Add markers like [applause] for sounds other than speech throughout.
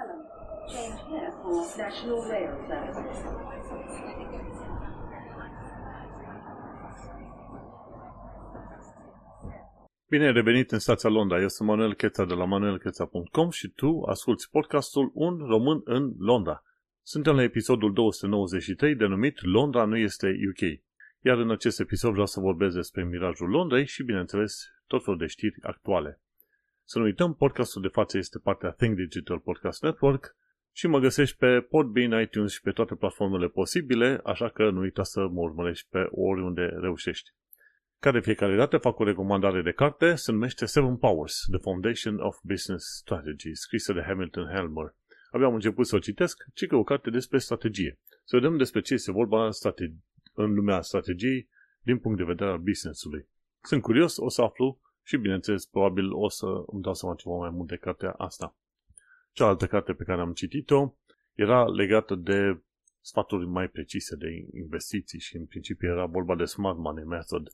Asylum. Change here for National Rail Service. Bine ai revenit în stația Londra. Eu sunt Manuel Cheța de la manuelcheța.com și tu asculti podcastul Un român în Londra. Suntem la episodul 293 denumit Londra nu este UK. Iar în acest episod vreau să vorbesc despre mirajul Londrei și, bineînțeles, tot felul de știri actuale. Să nu uităm, podcastul de față este partea Think Digital Podcast Network și mă găsești pe Podbean, iTunes și pe toate platformele posibile, așa că nu uita să mă urmărești pe oriunde reușești. Ca de fiecare dată fac o recomandare de carte, se numește Seven Powers, The Foundation of Business Strategy, scrisă de Hamilton Helmer. Abia am început să o citesc, ci că o carte despre strategie. Să vedem despre ce este vorba în, strate- în lumea strategiei din punct de vedere al businessului. Sunt curios, o să aflu și, bineînțeles, probabil o să îmi dau seama ceva mai mult de cartea asta. Cealaltă carte pe care am citit-o era legată de sfaturi mai precise de investiții și în principiu era vorba de Smart Money Method.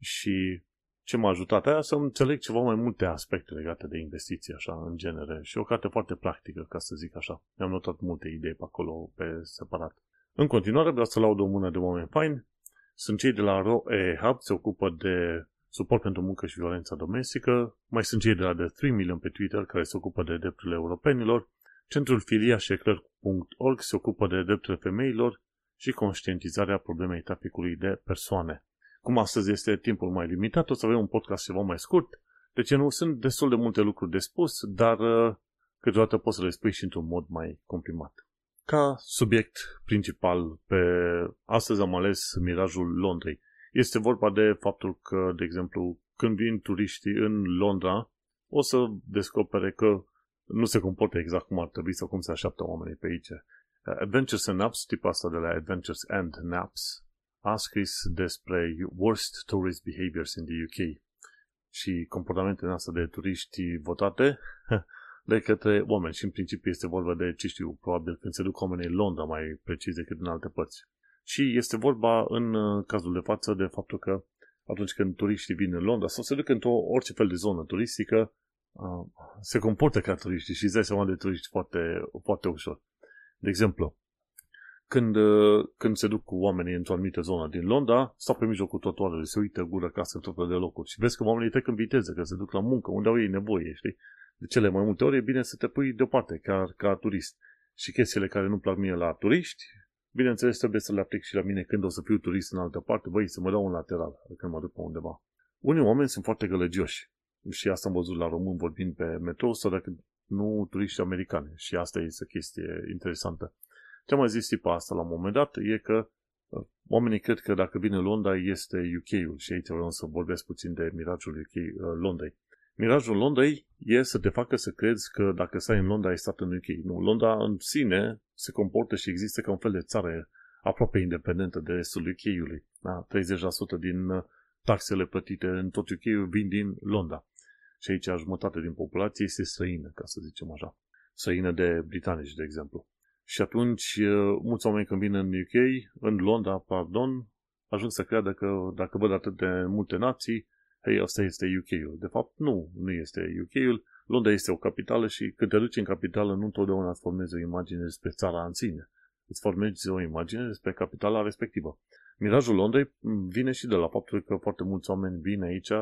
Și ce m-a ajutat aia să înțeleg ceva mai multe aspecte legate de investiții, așa, în genere. Și o carte foarte practică, ca să zic așa. Mi-am notat multe idei pe acolo, pe separat. În continuare, vreau să laud o mână de oameni faini. Sunt cei de la ROE Hub, se ocupă de suport pentru muncă și violența domestică. Mai sunt cei de la The 3 Million pe Twitter, care se ocupă de drepturile europenilor. Centrul Filia și Eclair.org se ocupă de drepturile femeilor și conștientizarea problemei traficului de persoane. Cum astăzi este timpul mai limitat, o să avem un podcast ceva mai scurt, deci nu sunt destul de multe lucruri de spus, dar uh, câteodată poți să le spui și într-un mod mai comprimat. Ca subiect principal, pe astăzi am ales Mirajul Londrei. Este vorba de faptul că, de exemplu, când vin turiștii în Londra, o să descopere că nu se comportă exact cum ar trebui sau cum se așteaptă oamenii pe aici. Adventures and Naps, tipul asta de la Adventures and Naps, a scris despre Worst Tourist Behaviors in the UK și comportamentele noastre de turiști votate [laughs] de către oameni și în principiu este vorba de, ce știu, probabil când se duc oamenii în Londra mai precis decât în alte părți. Și este vorba în uh, cazul de față de faptul că atunci când turiștii vin în Londra sau se duc într-o orice fel de zonă turistică, uh, se comportă ca turiști și îți dai seama de turiști foarte, foarte ușor. De exemplu, când, uh, când se duc cu oamenii într-o anumită zonă din Londra, stau pe mijlocul trotuarului, se uită gură casă în tot fel de locuri și vezi că oamenii trec în viteză, că se duc la muncă, unde au ei nevoie, știi? De cele mai multe ori e bine să te pui deoparte ca, ca turist. Și chestiile care nu plac mie la turiști, bineînțeles trebuie să le aplic și la mine când o să fiu turist în altă parte, băi, să mă dau un lateral când mă duc pe undeva. Unii oameni sunt foarte gălăgioși și asta am văzut la român vorbind pe metrou sau dacă nu turiști americani și asta este o chestie interesantă. Ce am mai zis tipa asta la un moment dat e că uh, oamenii cred că dacă vine Londra este UK-ul și aici vreau să vorbesc puțin de mirajul UK, uh, Londrei. Mirajul Londrei e să te facă să crezi că dacă stai în Londra ai stat în UK. Nu, Londra în sine se comportă și există ca un fel de țară aproape independentă de restul UK-ului. Da? 30% din uh, taxele plătite în tot UK vin din Londra. Și aici jumătate din populație este străină, ca să zicem așa. Străină de britanici, de exemplu. Și atunci, mulți oameni când vin în UK, în Londra, pardon, ajung să creadă că dacă văd atât de multe nații, hei, asta este UK-ul. De fapt, nu, nu este UK-ul. Londra este o capitală și când te duci în capitală, nu întotdeauna îți formezi o imagine despre țara în sine. Îți formezi o imagine despre capitala respectivă. Mirajul Londrei vine și de la faptul că foarte mulți oameni vin aici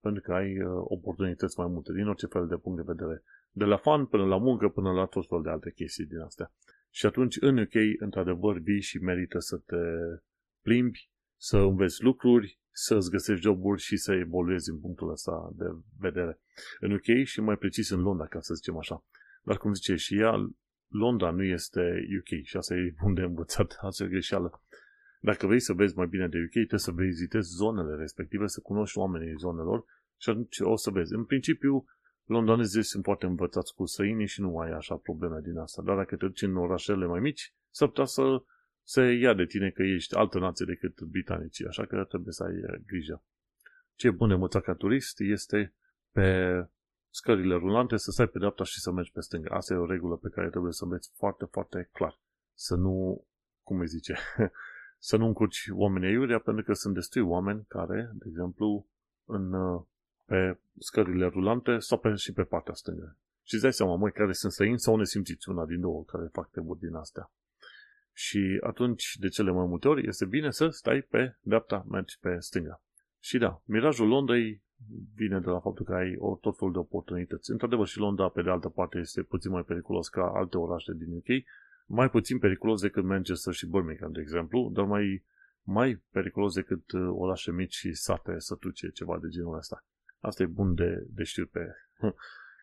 pentru că ai oportunități mai multe, din orice fel de punct de vedere. De la fan până la muncă, până la tot fel de alte chestii din astea. Și atunci, în UK, într-adevăr, vii și merită să te plimbi, să înveți lucruri, să-ți găsești joburi și să evoluezi în punctul ăsta de vedere. În UK și mai precis în Londra, ca să zicem așa. Dar cum zice și ea, Londra nu este UK și asta e unde învățat, [laughs] asta e greșeală. Dacă vrei să vezi mai bine de UK, trebuie să vizitezi zonele respective, să cunoști oamenii zonelor și atunci o să vezi. În principiu, londonezii sunt foarte învățați cu străinii și nu ai așa probleme din asta. Dar dacă te duci în orașele mai mici, s-ar putea să se ia de tine că ești altă nație decât britanicii, așa că trebuie să ai uh, grijă. Ce e bun de învățat ca turist este pe scările rulante să stai pe dreapta și să mergi pe stânga. Asta e o regulă pe care trebuie să mergi foarte, foarte clar. Să nu, cum îi zice, [laughs] să nu încurci oamenii aiurea, pentru că sunt destui oameni care, de exemplu, în uh, pe scările rulante sau pe, și pe partea stângă. Și îți dai seama, măi, care sunt străini sau nesimțiți, una din două care fac treburi din astea. Și atunci, de cele mai multe ori, este bine să stai pe dreapta, mergi pe stânga. Și da, mirajul Londrei vine de la faptul că ai o tot felul de oportunități. Într-adevăr, și Londra, pe de altă parte, este puțin mai periculos ca alte orașe din UK, mai puțin periculos decât Manchester și Birmingham, de exemplu, dar mai, mai periculos decât uh, orașe mici și sate sătuce, ceva de genul ăsta. Asta e bun de, de știut pe, [laughs]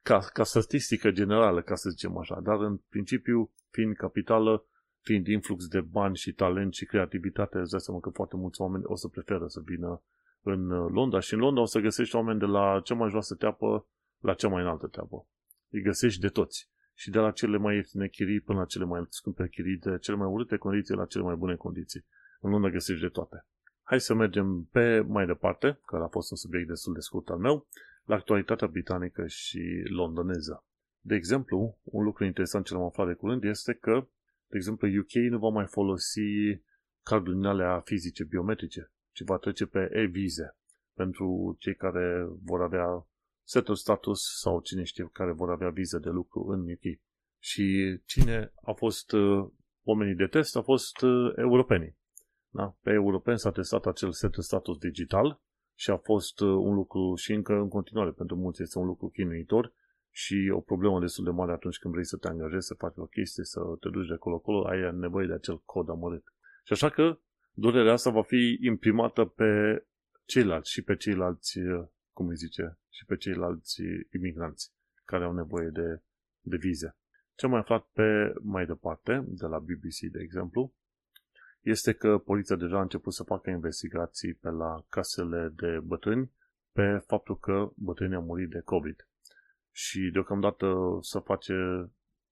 ca, ca statistică generală, ca să zicem așa, dar în principiu, fiind capitală, fiind influx de bani și talent și creativitate, îți dai seama că foarte mulți oameni o să preferă să vină în uh, Londra și în Londra o să găsești oameni de la cea mai joasă teapă la cea mai înaltă teapă. Îi găsești de toți. Și de la cele mai ieftine chirii până la cele mai scumpe chirii, de cele mai urâte condiții la cele mai bune condiții. În Londra găsești de toate. Hai să mergem pe mai departe, care a fost un subiect destul de scurt al meu, la actualitatea britanică și londoneză. De exemplu, un lucru interesant ce l-am aflat de curând este că, de exemplu, UK nu va mai folosi carduri alea fizice, biometrice, ci va trece pe e-vize pentru cei care vor avea setul status sau cine știe care vor avea vize de lucru în UK. Și cine a fost uh, oamenii de test a fost uh, europenii. Da? Pe europeni s-a testat acel setul status digital și a fost uh, un lucru și încă în continuare pentru mulți este un lucru chinuitor și o problemă destul de mare atunci când vrei să te angajezi, să faci o chestie, să te duci de acolo-acolo, ai nevoie de acel cod amărât. Și așa că durerea asta va fi imprimată pe ceilalți și pe ceilalți, uh, cum îi zice, și pe ceilalți imigranți care au nevoie de, de vize. Ce am mai aflat pe mai departe, de la BBC, de exemplu, este că poliția deja a început să facă investigații pe la casele de bătrâni pe faptul că bătrânii au murit de COVID. Și deocamdată să face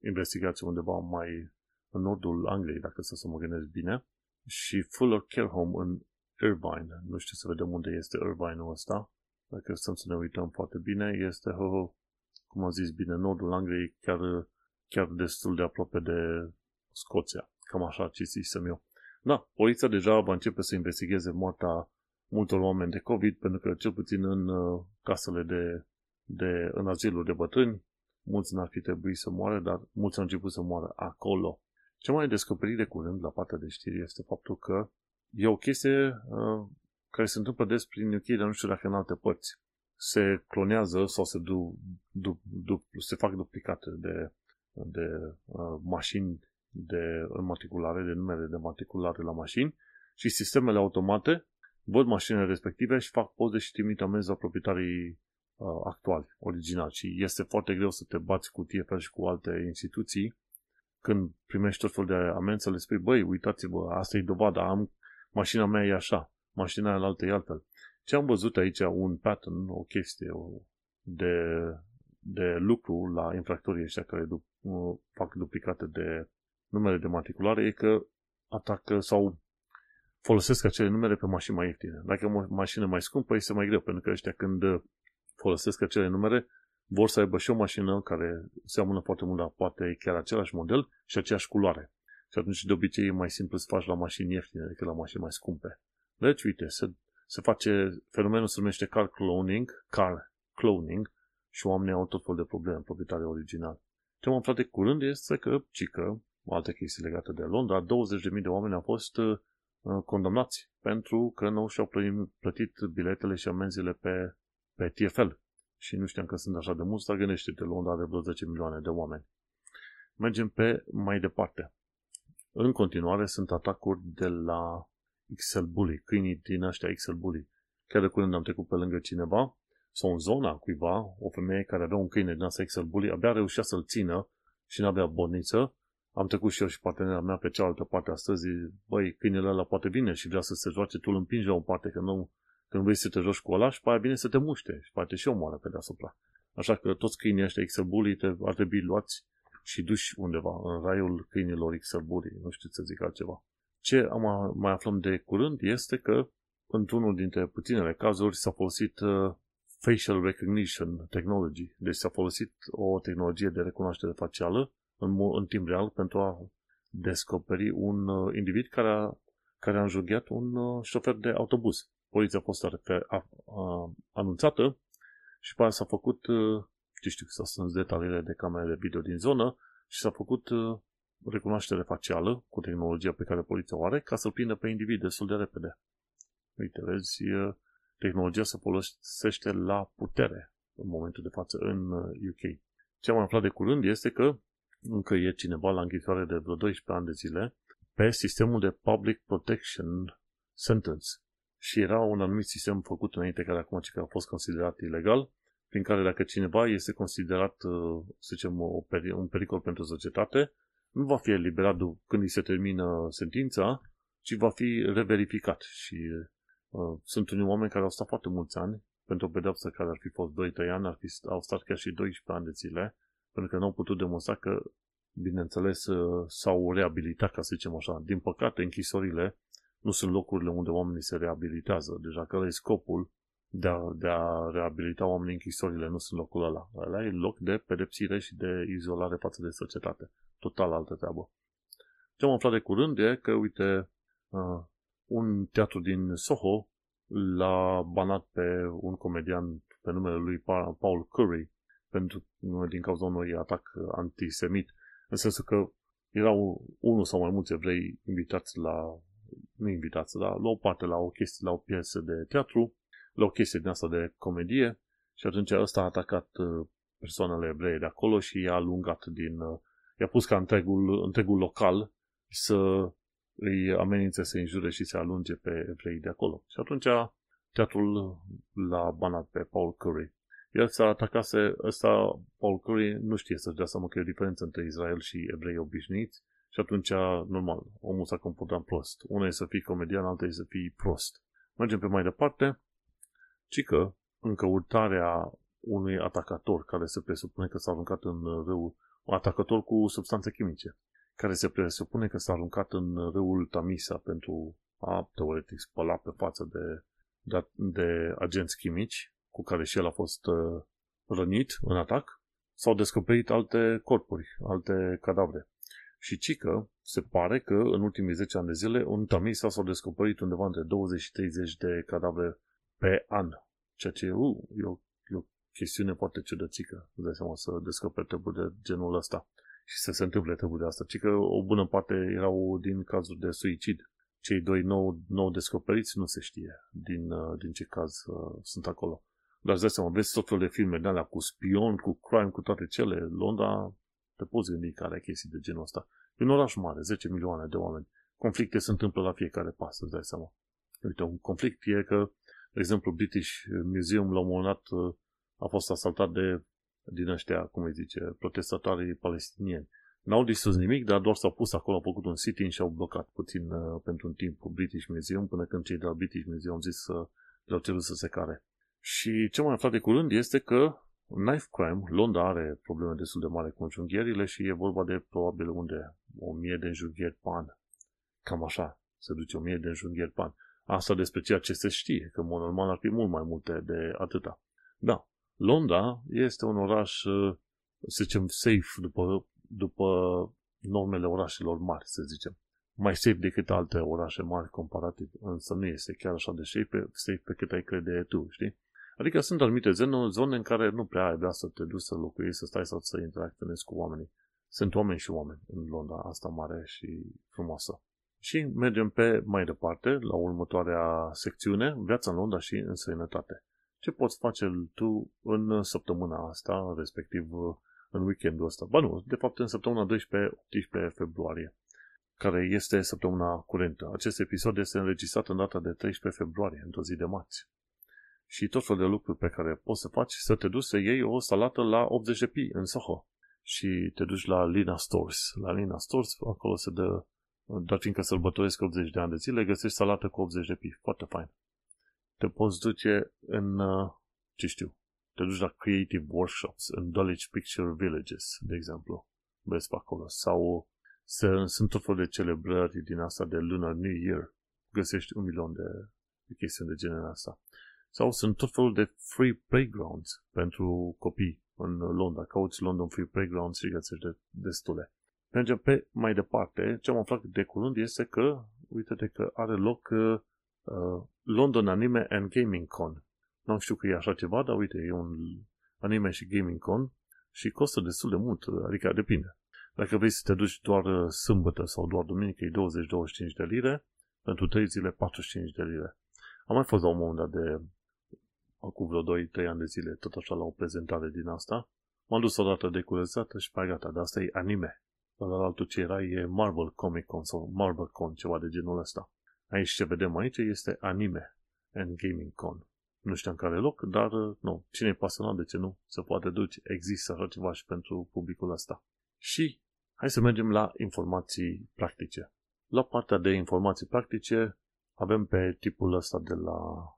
investigații undeva mai în nordul Angliei, dacă să, să mă gândesc bine, și Fuller Care Home în Irvine. Nu știu să vedem unde este Irvine-ul ăsta. Dacă stăm să ne uităm foarte bine, este, cum am zis bine, nordul Angliei, chiar, chiar destul de aproape de Scoția. Cam așa citisem eu. Da, poliția deja va începe să investigheze moartea multor oameni de COVID, pentru că cel puțin în uh, casele de, de în aziluri de bătrâni, mulți n-ar fi trebuit să moară, dar mulți au început să moară acolo. Ce mai descoperit de curând la partea de știri este faptul că e o chestie uh, care se întâmplă des prin UK, dar nu știu dacă în alte părți. Se clonează sau se, du, du, du, se fac duplicate de, de uh, mașini de înmatriculare, de numere de matriculare la mașini și sistemele automate văd mașinile respective și fac poze și trimit amenzi la proprietarii uh, actuali, originali. Și este foarte greu să te bați cu TFL și cu alte instituții când primești tot felul de amenzi să le spui, băi, uitați-vă, asta e dovada, am, mașina mea e așa, mașina aia altă e altfel. Ce am văzut aici, un pattern, o chestie de, de lucru la infractorii ăștia care du- uh, fac duplicate de numere de matriculare e că atacă sau folosesc acele numere pe mașini mai ieftine. Dacă e o mașină mai scumpă, este mai greu, pentru că ăștia când folosesc acele numere, vor să aibă și o mașină care seamănă foarte mult la poate chiar același model și aceeași culoare. Și atunci de obicei e mai simplu să faci la mașini ieftine decât la mașini mai scumpe. Deci, uite, se, se face, fenomenul se numește car cloning, car cloning și oamenii au tot felul de probleme în proprietarii original. Ce am aflat de curând este că, cică, o altă chestie legată de Londra, 20.000 de oameni au fost uh, condamnați pentru că nu și-au plătit biletele și amenziile pe, pe TFL. Și nu știam că sunt așa de mulți, dar gândește-te, Londra are vreo 10 milioane de oameni. Mergem pe mai departe. În continuare sunt atacuri de la XL Bully, câinii din ăștia XL Bully. Chiar de curând am trecut pe lângă cineva sau în zona cuiva, o femeie care avea un câine din asta XL Bully, abia reușea să-l țină și n-avea borniță am trecut și eu și partenera mea pe cealaltă parte a străzii, băi, câinele ăla poate vine și vrea să se joace, tu îl împingi la o parte, că nu, când vrei să te joci cu ăla și pe aia vine să te muște și poate și omoară pe deasupra. Așa că toți câinii ăștia XL ar trebui luați și duși undeva, în raiul câinilor XL nu știu să zic altceva. Ce am mai aflăm de curând este că într-unul dintre puținele cazuri s-a folosit uh, facial recognition technology, deci s-a folosit o tehnologie de recunoaștere facială în, în timp real pentru a descoperi un uh, individ care a, care a înjughiat un uh, șofer de autobuz. Poliția a fost a, a, a, anunțată și pe s-a făcut uh, ce știu, s-au strâns detaliile de camere de video din zonă și s-a făcut uh, recunoaștere facială cu tehnologia pe care poliția o are ca să-l prindă pe individ destul de repede. Uite, vezi, tehnologia se folosește la putere în momentul de față în UK. Uh, Ce am aflat de curând este că încă e cineva la închisoare de vreo 12 ani de zile pe sistemul de Public Protection Sentence. Și era un anumit sistem făcut înainte care acum a fost considerat ilegal, prin care dacă cineva este considerat, uh, să zicem, un pericol pentru societate, nu va fi eliberat când îi se termină sentința, ci va fi reverificat. Și uh, sunt unii oameni care au stat foarte mulți ani pentru o pedeapsă care ar fi fost 2-3 ani, ar fi, au stat chiar și 12 ani de zile, pentru că nu au putut demonstra că, bineînțeles, uh, s-au reabilitat, ca să zicem așa. Din păcate, închisorile nu sunt locurile unde oamenii se reabilitează. Deja că e scopul de a, de a reabilita oamenii închisorile, nu sunt locul ăla. Ăla e loc de pedepsire și de izolare față de societate. Total altă treabă. Ce am aflat de curând e că, uite, uh, un teatru din Soho l-a banat pe un comedian pe numele lui Paul Curry pentru, din cauza unui atac antisemit. În sensul că erau unul sau mai mulți evrei invitați la, nu invitați, dar luau parte la o chestie, la o piesă de teatru, la o chestie din asta de comedie și atunci ăsta a atacat uh, persoanele evrei de acolo și i-a alungat din, uh, i-a pus ca întregul, întregul local să îi amenințe să înjure și să alunge pe evrei de acolo. Și atunci teatrul l-a banat pe Paul Curry. El s-a atacase, ăsta, Paul Curry, nu știe să-și dea seama că e o diferență între Israel și evrei obișnuiți și atunci, normal, omul s-a comportat prost. Una e să fii comedian, alta e să fii prost. Mergem pe mai departe, ci că în căutarea unui atacator care se presupune că s-a aruncat în râu, un atacator cu substanțe chimice, care se presupune că s-a aruncat în râul Tamisa pentru a, teoretic, spăla pe față de, de, de agenți chimici, cu care și el a fost uh, rănit în atac, s-au descoperit alte corpuri, alte cadavre. Și cică, se pare că în ultimii 10 ani de zile în Tamisa s-au descoperit undeva între 20 și 30 de cadavre pe an. Ceea ce uh, e, o, e o chestiune foarte ciudățică, îți dai seama, să descoperi treburi de genul ăsta și să se întâmple treburi de asta. Ci că o bună parte erau din cazuri de suicid. Cei doi nou, nou descoperiți nu se știe din, uh, din ce caz uh, sunt acolo. Dar îți dai seama, vezi tot felul de filme de alea cu spion, cu crime, cu toate cele. Londra, te poți gândi că are chestii de genul ăsta. E un oraș mare, 10 milioane de oameni. Conflicte se întâmplă la fiecare pas, îți dai seama. Uite, un conflict e că, de exemplu, British Museum la un moment dat uh, a fost asaltat de din ăștia, cum îi zice, protestatarii palestinieni. N-au distrus nimic, dar doar s-au pus acolo, au făcut un sit-in și au blocat puțin uh, pentru un timp British Museum, până când cei de la British Museum au zis să le-au cerut să se care. Și ce mai aflat de curând este că knife crime, Londra are probleme destul de mari cu înjunghierile și e vorba de probabil unde o mie de înjunghieri pe an. Cam așa, se duce o mie de înjunghieri pe an. Asta despre ceea ce se știe, că în mod normal ar fi mult mai multe de atâta. Da, Londra este un oraș, să zicem, safe după, după normele orașelor mari, să zicem. Mai safe decât alte orașe mari comparativ, însă nu este chiar așa de safe, safe pe cât ai crede tu, știi? Adică sunt anumite zone, zone în care nu prea ai vrea să te duci să locuiești, să stai sau să interacționezi cu oamenii. Sunt oameni și oameni în Londra, asta mare și frumoasă. Și mergem pe mai departe, la următoarea secțiune, viața în Londra și în sănătate. Ce poți face tu în săptămâna asta, respectiv în weekendul ăsta? Ba nu, de fapt în săptămâna 12-18 februarie, care este săptămâna curentă. Acest episod este înregistrat în data de 13 februarie, într-o zi de marți și tot felul de lucruri pe care poți să faci, să te duci să iei o salată la 80 de pi în Soho și te duci la Lina Stores. La Lina Stores, acolo se dă, dar fiindcă sărbătoresc 80 de ani de zile, găsești salată cu 80 de pi. Foarte fain. Te poți duce în, ce știu, te duci la Creative Workshops în Dulwich Picture Villages, de exemplu. Vezi pe acolo. Sau se, sunt tot felul de celebrări din asta de Lunar New Year. Găsești un milion de, de chestiuni de genul asta. Sau sunt tot felul de free playgrounds pentru copii în Londra. Cauți London Free Playgrounds și găsești de, destule. Mergem pe mai departe. Ce am aflat de curând este că, uite că are loc uh, London Anime and Gaming Con. Nu știu că e așa ceva, dar uite, e un Anime și Gaming Con și costă destul de mult, adică depinde. Dacă vrei să te duci doar uh, sâmbătă sau doar duminică, e 20-25 de lire, pentru 3 zile 45 de lire. Am mai fost la un moment dat de acum vreo 2-3 ani de zile, tot așa la o prezentare din asta. M-am dus o dată de curățată și pe gata, dar asta e anime. Dar altul ce era e Marvel Comic Con sau Marvel Con, ceva de genul ăsta. Aici ce vedem aici este anime and gaming con. Nu știu în care loc, dar nu, cine e pasionat, de ce nu, se poate duce. Există așa ceva și pentru publicul ăsta. Și hai să mergem la informații practice. La partea de informații practice avem pe tipul ăsta de la uh,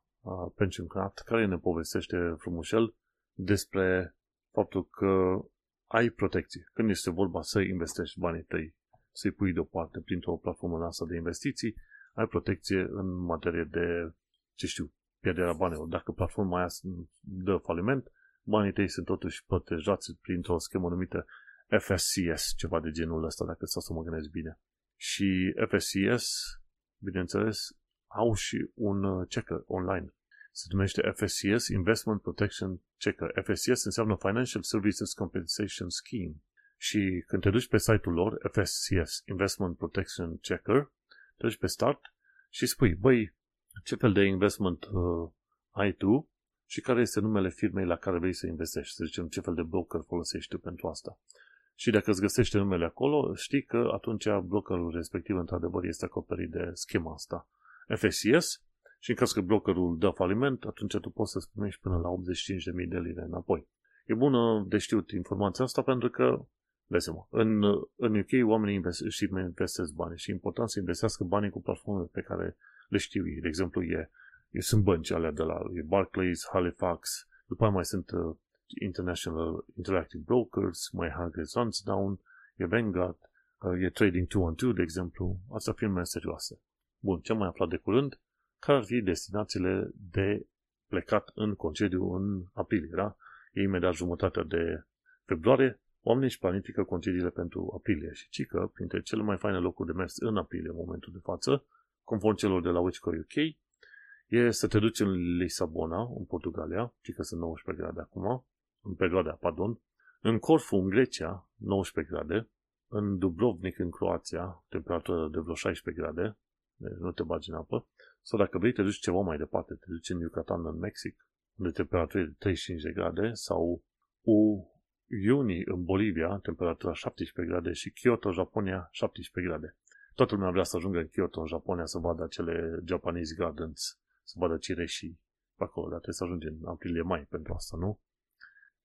Pension Craft care ne povestește frumușel despre faptul că ai protecție. Când este vorba să investești banii tăi, să-i pui deoparte printr-o platformă asta de investiții, ai protecție în materie de, ce știu, pierderea banilor. Dacă platforma aia dă faliment, banii tăi sunt totuși protejați printr-o schemă numită FSCS, ceva de genul ăsta, dacă stau să mă gândesc bine. Și FSCS, bineînțeles, au și un checker online. Se numește FSCS, Investment Protection Checker. FSCS înseamnă Financial Services Compensation Scheme. Și când te duci pe site-ul lor, FSCS, Investment Protection Checker, te duci pe start și spui, băi, ce fel de investment uh, ai tu și care este numele firmei la care vrei să investești. Să zicem, ce fel de broker folosești tu pentru asta. Și dacă îți găsește numele acolo, știi că atunci brokerul respectiv, într-adevăr, este acoperit de schema asta. FSCS și în caz că brokerul dă faliment, atunci tu poți să-ți primești până la 85.000 de lire înapoi. E bună de știut informația asta pentru că, de seama, în, în UK oamenii investesc și investesc bani și e important să investească banii cu platforme pe care le știu ei. De exemplu, e, e sunt bănci alea de la e Barclays, Halifax, după aia mai sunt uh, International Interactive Brokers, mai Hargreaves Lansdowne, e Vanguard, uh, e Trading 212, de exemplu. Asta firme serioase. Bun, ce am mai aflat de curând? Care ar fi destinațiile de plecat în concediu în aprilie, da? E imediat jumătatea de februarie, oamenii își planifică concediile pentru aprilie și cică, printre cele mai faine locuri de mers în aprilie în momentul de față, conform celor de la Wichco UK, e să te duci în Lisabona, în Portugalia, ci că sunt 19 grade acum, în perioada, pardon, în Corfu, în Grecia, 19 grade, în Dubrovnik, în Croația, temperatură de vreo 16 grade, deci nu te bagi în apă, sau dacă vrei te duci ceva mai departe, te duci în Yucatan, în Mexic, unde temperatura de 35 de grade, sau U Iuni în Bolivia, temperatura 17 grade și Kyoto, Japonia, 17 grade. Toată lumea vrea să ajungă în Kyoto, în Japonia, să vadă acele Japanese Gardens, să vadă cireșii pe acolo, dar trebuie să ajungi în aprilie-mai pentru asta, nu?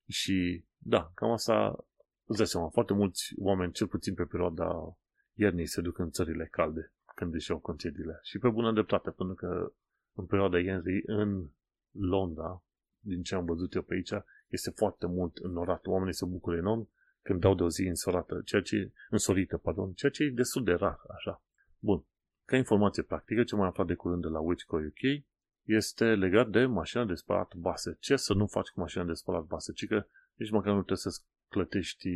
Și da, cam asta îți dai seama, foarte mulți oameni, cel puțin pe perioada iernii, se duc în țările calde când își iau concediile. Și pe bună dreptate, pentru că în perioada iernii, în Londra, din ce am văzut eu pe aici, este foarte mult înnorat. Oamenii se bucură enorm când dau de o zi însorată, ceea ce, însorită, pardon, ceea ce e destul de rar, așa. Bun. Ca informație practică, ce mai aflat de curând de la Wichco UK este legat de mașina de spălat vase. Ce să nu faci cu mașina de spălat vase? Ci că nici măcar nu trebuie să clătești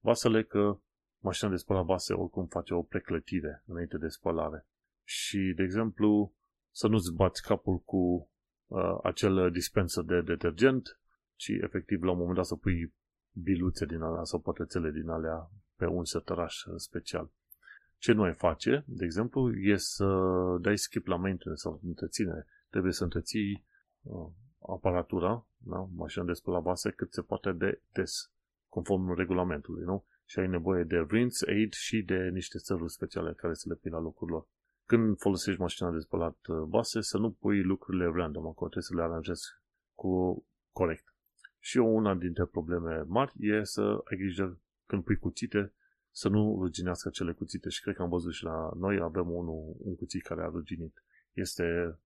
vasele, că mașina de spălat vase oricum face o preclătire înainte de spălare. Și, de exemplu, să nu-ți bați capul cu uh, acel dispenser de detergent, ci efectiv la un moment dat să pui biluțe din alea sau pătrățele din alea pe un setăraș special. Ce nu ai face, de exemplu, e să dai skip la maintenance sau întreținere. Trebuie să întreții uh, aparatura, da? mașina de spălat vase, cât se poate de des, conform regulamentului, nu? Și ai nevoie de rinse, aid și de niște țăruri speciale care să le pui la locul lor. Când folosești mașina de spălat uh, vase, să nu pui lucrurile random, acolo trebuie să le aranjezi cu corect. Și una dintre probleme mari e să ai grijă când pui cuțite să nu ruginească cele cuțite și cred că am văzut și la noi avem unul, un cuțit care a ruginit. Este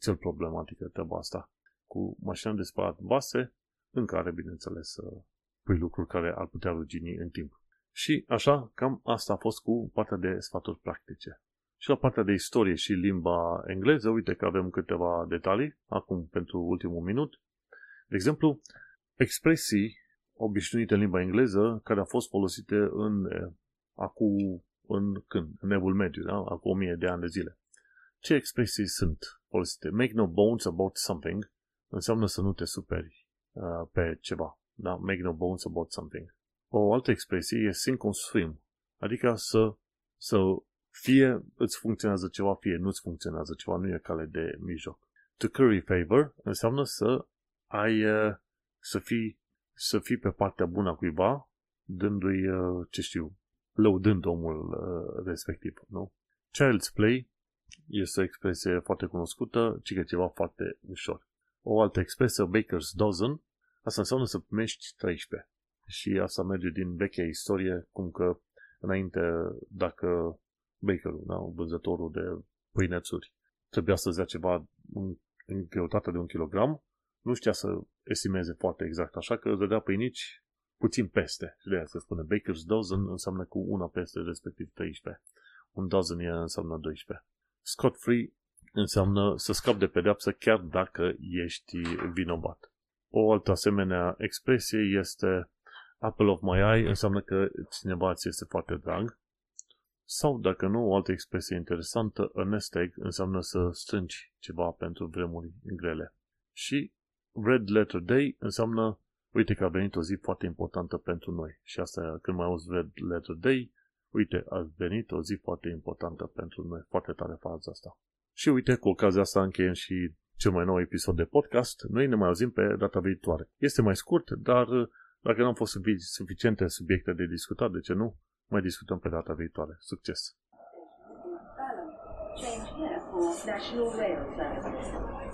cel problematică treaba asta. Cu mașina de spălat vase, în care, bineînțeles, să pui lucruri care ar putea rugini în timp. Și așa, cam asta a fost cu partea de sfaturi practice. Și la partea de istorie și limba engleză, uite că avem câteva detalii, acum pentru ultimul minut. De exemplu, expresii obișnuite în limba engleză care au fost folosite în acum în când? În evul mediu, da? Acum o mie de ani de zile. Ce expresii sunt folosite? Make no bones about something înseamnă să nu te superi uh, pe ceva. Da? Make no bones about something. O altă expresie e sink or swim. Adică să, să fie îți funcționează ceva, fie nu-ți funcționează ceva, nu e cale de mijloc. To curry favor înseamnă să ai, uh, să fii, să fii pe partea bună a cuiva, dându-i, uh, ce știu, lăudând omul uh, respectiv, nu? Child's play este o expresie foarte cunoscută, ci că ceva foarte ușor. O altă expresie, baker's dozen, asta înseamnă să primești 13. Și asta merge din vechea istorie, cum că înainte, dacă bakerul, da, vânzătorul de pâinețuri, trebuia să dea ceva în, în greutate de un kilogram, nu știa să estimeze foarte exact, așa că îți dădea pâinici puțin peste. Și de aia se spune baker's dozen înseamnă cu una peste, respectiv 13. Un dozen e înseamnă 12. Scot-free înseamnă să scapi de pedeapsă chiar dacă ești vinovat. O altă asemenea expresie este apple of my eye, înseamnă că cineva ți este foarte drag. Sau, dacă nu, o altă expresie interesantă, a nest egg, înseamnă să strângi ceva pentru vremuri grele. Și Red Letter Day înseamnă, uite că a venit o zi foarte importantă pentru noi. Și asta, când mai auzi Red Letter Day, uite, a venit o zi foarte importantă pentru noi. Foarte tare faza asta. Și uite, cu ocazia asta încheiem și cel mai nou episod de podcast. Noi ne mai auzim pe data viitoare. Este mai scurt, dar dacă nu au fost suficiente subiecte de discutat, de ce nu? Mai discutăm pe data viitoare. Succes! Change here for National Rail Service.